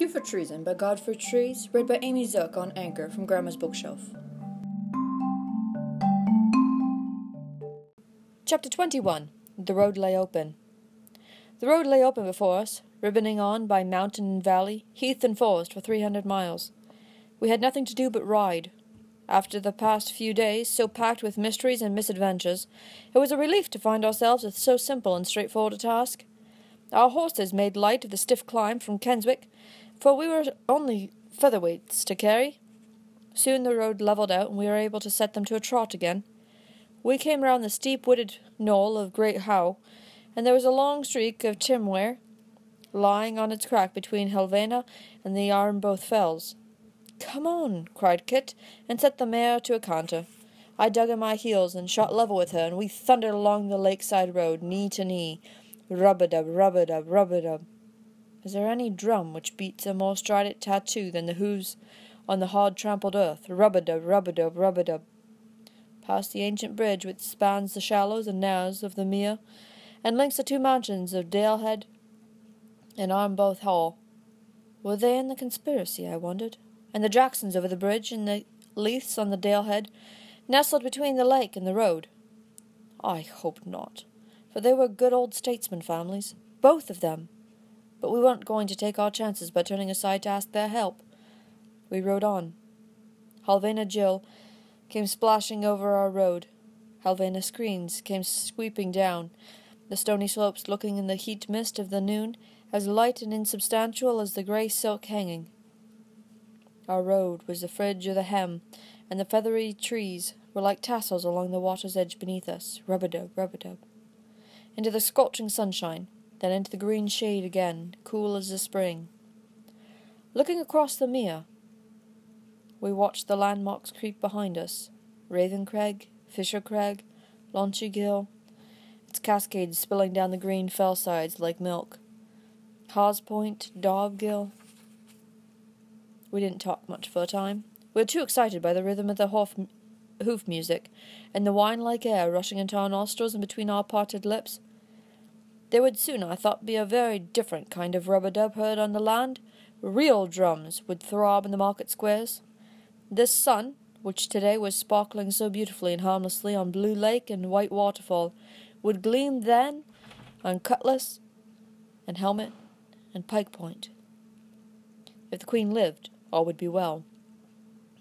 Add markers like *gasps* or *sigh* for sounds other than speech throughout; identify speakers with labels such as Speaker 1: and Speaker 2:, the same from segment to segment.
Speaker 1: Cue for Treason by Geoffrey Trease, read by Amy Zook on Anchor from Grandma's Bookshelf.
Speaker 2: Chapter 21 The road lay open. The road lay open before us, ribboning on by mountain and valley, heath and forest for three hundred miles. We had nothing to do but ride. After the past few days, so packed with mysteries and misadventures, it was a relief to find ourselves with so simple and straightforward a task. Our horses made light of the stiff climb from Keswick, for we were only featherweights to carry. Soon the road levelled out, and we were able to set them to a trot again. We came round the steep wooded knoll of Great Howe, and there was a long streak of Thirlmere lying on its crack between Helvellyn and the Armboth Fells. Come on, cried Kit, and set the mare to a canter. I dug in my heels and shot level with her, and we thundered along the lakeside road, knee to knee. Rub-a-dub, rub-a-dub, rub-a-dub. Is there any drum which beats a more strident tattoo than the hoofs on the hard trampled earth? Rub-a-dub, rub-a-dub, rub-a-dub. Past the ancient bridge which spans the shallows and narrows of the mere, and links the two mountains of Dalehead and Armboth Hall. Were they in the conspiracy, I wondered? And the Jacksons over the bridge, and the Leiths on the Dalehead, nestled between the lake and the road? I hoped not, for they were good old statesman families, both of them. But we weren't going to take our chances by turning aside to ask their help. We rode on. Helvellyn Gill came splashing over our road. Helvellyn Screens came sweeping down, the stony slopes looking in the heat mist of the noon as light and insubstantial as the grey silk hanging. Our road was the fringe of the hem, and the feathery trees were like tassels along the water's edge beneath us. Rub-a-dub, rub-a-dub. Into the scorching sunshine, then into the green shade again, cool as the spring. Looking across the mere, we watched the landmarks creep behind us Raven Crag, Fisher Crag, Launchy Gill, its cascades spilling down the green fell sides like milk. Hawes Point, Dobgill. We didn't talk much for a time. We were too excited by the rhythm of the hoof, hoof music and the wine like air rushing into our nostrils and between our parted lips. There would soon, I thought, be a very different kind of rub a dub heard on the land. Real drums would throb in the market squares. This sun, which today was sparkling so beautifully and harmlessly on blue lake and white waterfall, would gleam then on cutlass and helmet and pike point. If the Queen lived, all would be well.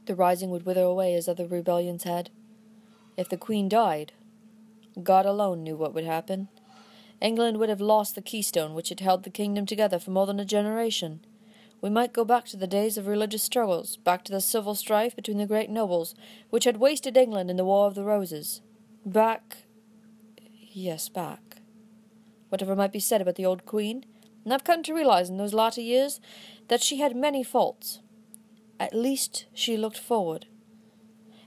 Speaker 2: The rising would wither away as other rebellions had. If the Queen died, God alone knew what would happen. England would have lost the keystone which had held the kingdom together for more than a generation. We might go back to the days of religious struggles, back to the civil strife between the great nobles, which had wasted England in the War of the Roses. Back. Yes, back. Whatever might be said about the old Queen, and I've come to realize in those latter years that she had many faults. At least she looked forward.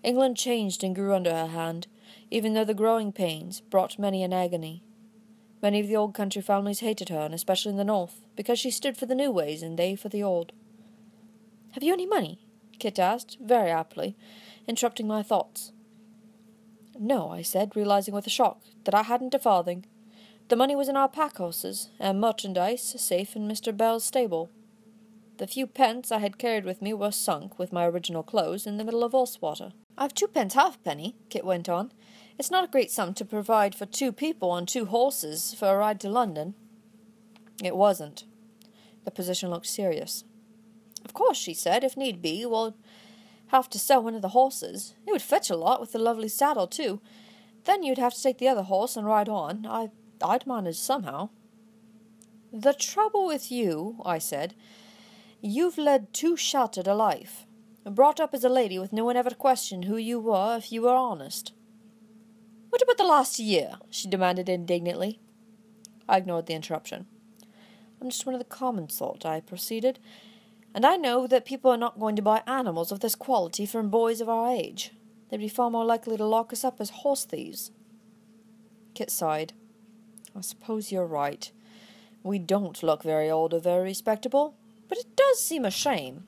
Speaker 2: England changed and grew under her hand, even though the growing pains brought many an agony. Many of the old country families hated her, and especially in the north, because she stood for the new ways and they for the old. Have you any money? Kit asked, very aptly, interrupting my thoughts. No, I said, realizing with a shock that I hadn't a farthing. The money was in our pack horses, and merchandise safe in Mr. Bell's stable. The few pence I had carried with me were sunk, with my original clothes, in the middle of Ullswater. I've twopence halfpenny, Kit went on. It's not a great sum to provide for two people on two horses for a ride to London. It wasn't. The position looked serious. Of course, she said, if need be, we'll have to sell one of the horses. It would fetch a lot with the lovely saddle, too. Then you'd have to take the other horse and ride on. I I'd manage somehow. The trouble with you, I said, you've led too sheltered a life. Brought up as a lady with no one ever questioned who you were if you were honest. What about the last year? she demanded indignantly. I ignored the interruption. I'm just one of the common sort, I proceeded, and I know that people are not going to buy animals of this quality from boys of our age. They'd be far more likely to lock us up as horse thieves. Kit sighed. I suppose you're right. We don't look very old or very respectable, but it does seem a shame.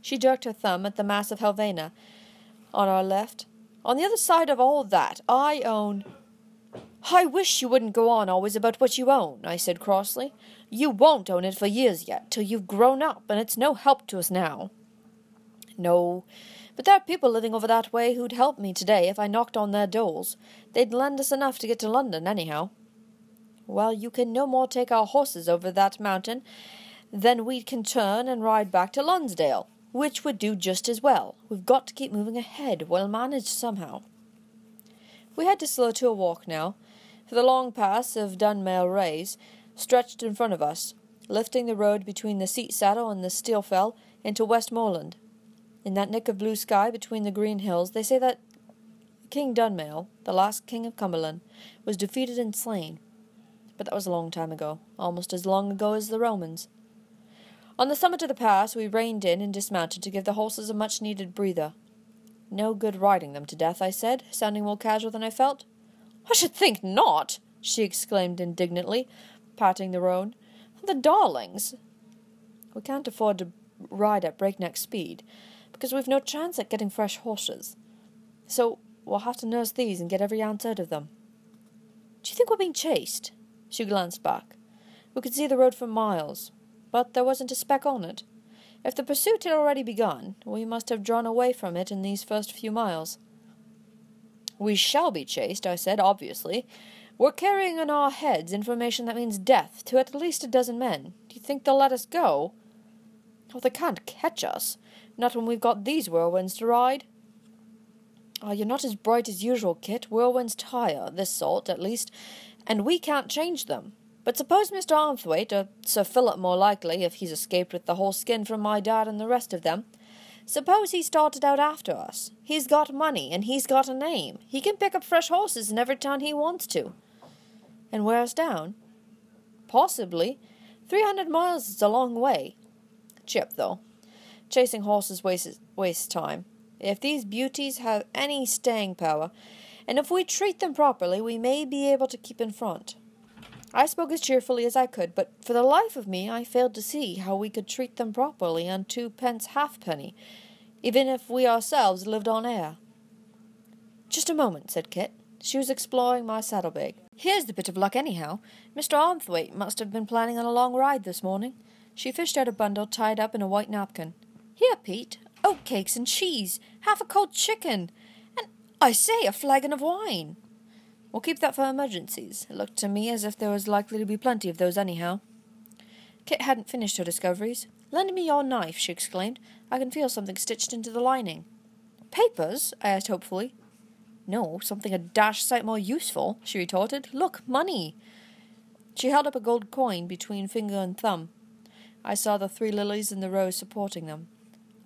Speaker 2: She jerked her thumb at the mass of Helvellyn on our left. On the other side of all that, I own. I wish you wouldn't go on always about what you own, I said crossly. You won't own it for years yet, till you've grown up, and it's no help to us now. No, but there are people living over that way who'd help me today if I knocked on their doors. They'd lend us enough to get to London, anyhow. Well, you can no more take our horses over that mountain than we can turn and ride back to Lonsdale, which would do just as well. We've got to keep moving ahead. We'll manage somehow. We had to slow to a walk now, for the long pass of Dunmail Raise stretched in front of us, lifting the road between the Seat Saddle and the Steelfell into Westmoreland. In that nick of blue sky between the green hills, they say that King Dunmail, the last king of Cumberland, was defeated and slain. But that was a long time ago, almost as long ago as the Romans. On the summit of the pass, we reined in and dismounted to give the horses a much needed breather. No good riding them to death, I said, sounding more casual than I felt. I should think not, she exclaimed indignantly, patting the roan. The darlings! We can't afford to ride at breakneck speed, because we've no chance at getting fresh horses. So we'll have to nurse these and get every ounce out of them. Do you think we're being chased? She glanced back. We could see the road for miles, but there wasn't a speck on it. If the pursuit had already begun, we must have drawn away from it in these first few miles. We shall be chased, I said, obviously. We're carrying on our heads information that means death to at least a dozen men. Do you think they'll let us go? Oh, they can't catch us. Not when we've got these whirlwinds to ride. Oh, you're not as bright as usual, Kit. Whirlwinds tire, this sort, at least, and we can't change them. But suppose Mr. Armthwaite, or Sir Philip more likely, if he's escaped with the whole skin from my dad and the rest of them, suppose he started out after us. He's got money, and he's got a name. He can pick up fresh horses in every town he wants to. And wear us down? Possibly. Three hundred miles is a long way. Chip, though. Chasing horses wastes, wastes time. If these beauties have any staying power, and if we treat them properly, we may be able to keep in front. I spoke as cheerfully as I could, but for the life of me I failed to see how we could treat them properly on twopence halfpenny, even if we ourselves lived on air. Just a moment, said Kit. She was exploring my saddlebag. Here's the bit of luck, anyhow. Mr. Armthwaite must have been planning on a long ride this morning. She fished out a bundle tied up in a white napkin. Here, Pete, oatcakes and cheese, half a cold chicken, and, I say, a flagon of wine. We'll keep that for emergencies. It looked to me as if there was likely to be plenty of those anyhow. Kit hadn't finished her discoveries. Lend me your knife, she exclaimed. I can feel something stitched into the lining. Papers? I asked hopefully. No, something a dash sight more useful, she retorted. Look, money. She held up a gold coin between finger and thumb. I saw the three lilies in the rose supporting them.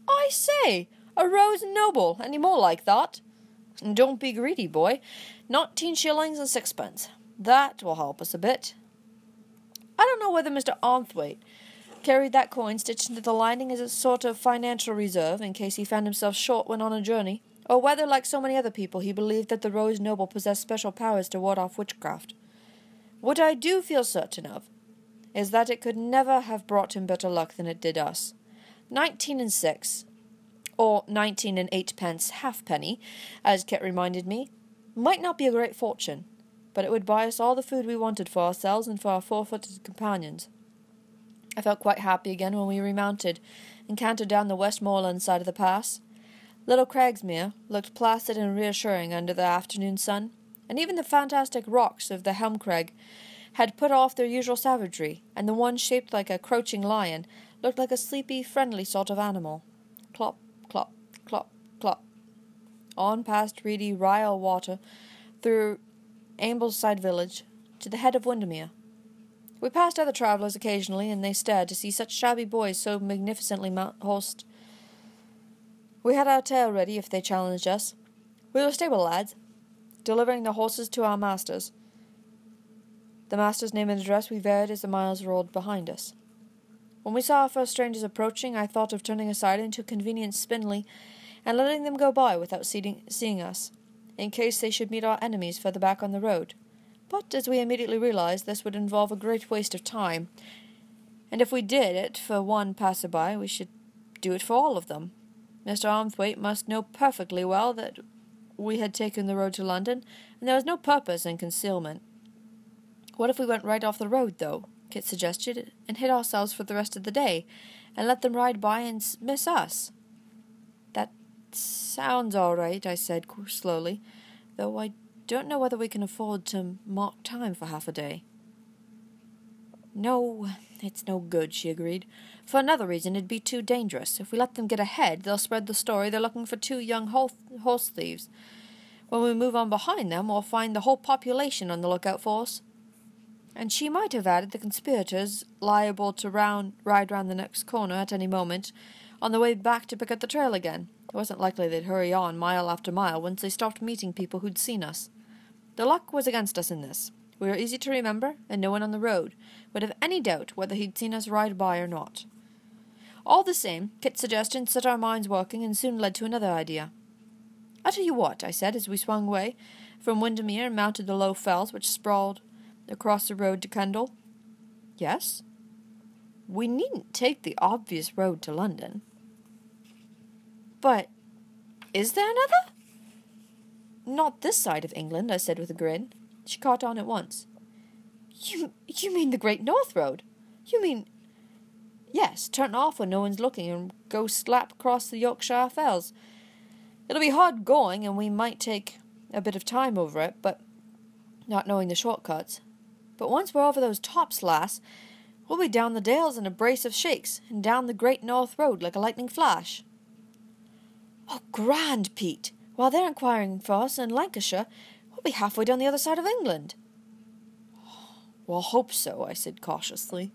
Speaker 2: I say, a rose noble, any more like that? Don't be greedy, boy. Nineteen shillings and sixpence. That will help us a bit. I don't know whether Mr. Armthwaite carried that coin stitched into the lining as a sort of financial reserve in case he found himself short when on a journey, or whether, like so many other people, he believed that the Rose Noble possessed special powers to ward off witchcraft. What I do feel certain of is that it could never have brought him better luck than it did us. Nineteen and six, or nineteen and eightpence halfpenny, as Kit reminded me, might not be a great fortune, but it would buy us all the food we wanted for ourselves and for our four-footed companions. I felt quite happy again when we remounted and cantered down the Westmoreland side of the pass. Little Grasmere looked placid and reassuring under the afternoon sun, and even the fantastic rocks of the Helmcrag had put off their usual savagery, and the one shaped like a crouching lion looked like a sleepy, friendly sort of animal. On past reedy Rydal Water, through Ambleside village, to the head of Windermere. We passed other travellers occasionally, and they stared to see such shabby boys so magnificently horsed. We had our tale ready if they challenged us. We were stable lads, delivering the horses to our masters. The master's name and address we varied as the miles rolled behind us. When we saw our first strangers approaching, I thought of turning aside into a convenient spinley and letting them go by without seeing, us, in case they should meet our enemies further back on the road. But, as we immediately realized, this would involve a great waste of time, and if we did it for one passer-by, we should do it for all of them. Mr. Armthwaite must know perfectly well that we had taken the road to London, and there was no purpose in concealment. What if we went right off the road, though? Kit suggested, and hid ourselves for the rest of the day, and let them ride by and miss us. Sounds all right, I said slowly, though I don't know whether we can afford to mark time for half a day. No, it's no good, she agreed. For another reason, it'd be too dangerous. If we let them get ahead, they'll spread the story they're looking for two young horse thieves. When we move on behind them, we'll find the whole population on the lookout for us. And she might have added the conspirators liable to round, ride round the next corner at any moment on the way back to pick up the trail again. It wasn't likely they'd hurry on mile after mile once they stopped meeting people who'd seen us. The luck was against us in this. We were easy to remember, and no one on the road would have any doubt whether he'd seen us ride by or not. All the same, Kit's suggestion set our minds working and soon led to another idea. I'll tell you what, I said as we swung away from Windermere and mounted the low fells which sprawled across the road to Kendal. Yes? We needn't take the obvious road to London. But is there another? Not this side of England, I said with a grin. She caught on at once. You you mean the Great North Road? You mean Yes, turn off when no one's looking and go slap across the Yorkshire fells. It'll be hard going, and we might take a bit of time over it, but not knowing the shortcuts. But once we're over those tops, lass, we'll be down the dales in a brace of shakes, and down the Great North Road like a lightning flash. Oh, grand, Pete! While they're inquiring for us in Lancashire, we'll be halfway down the other side of England. *gasps* Well, hope so, I said cautiously.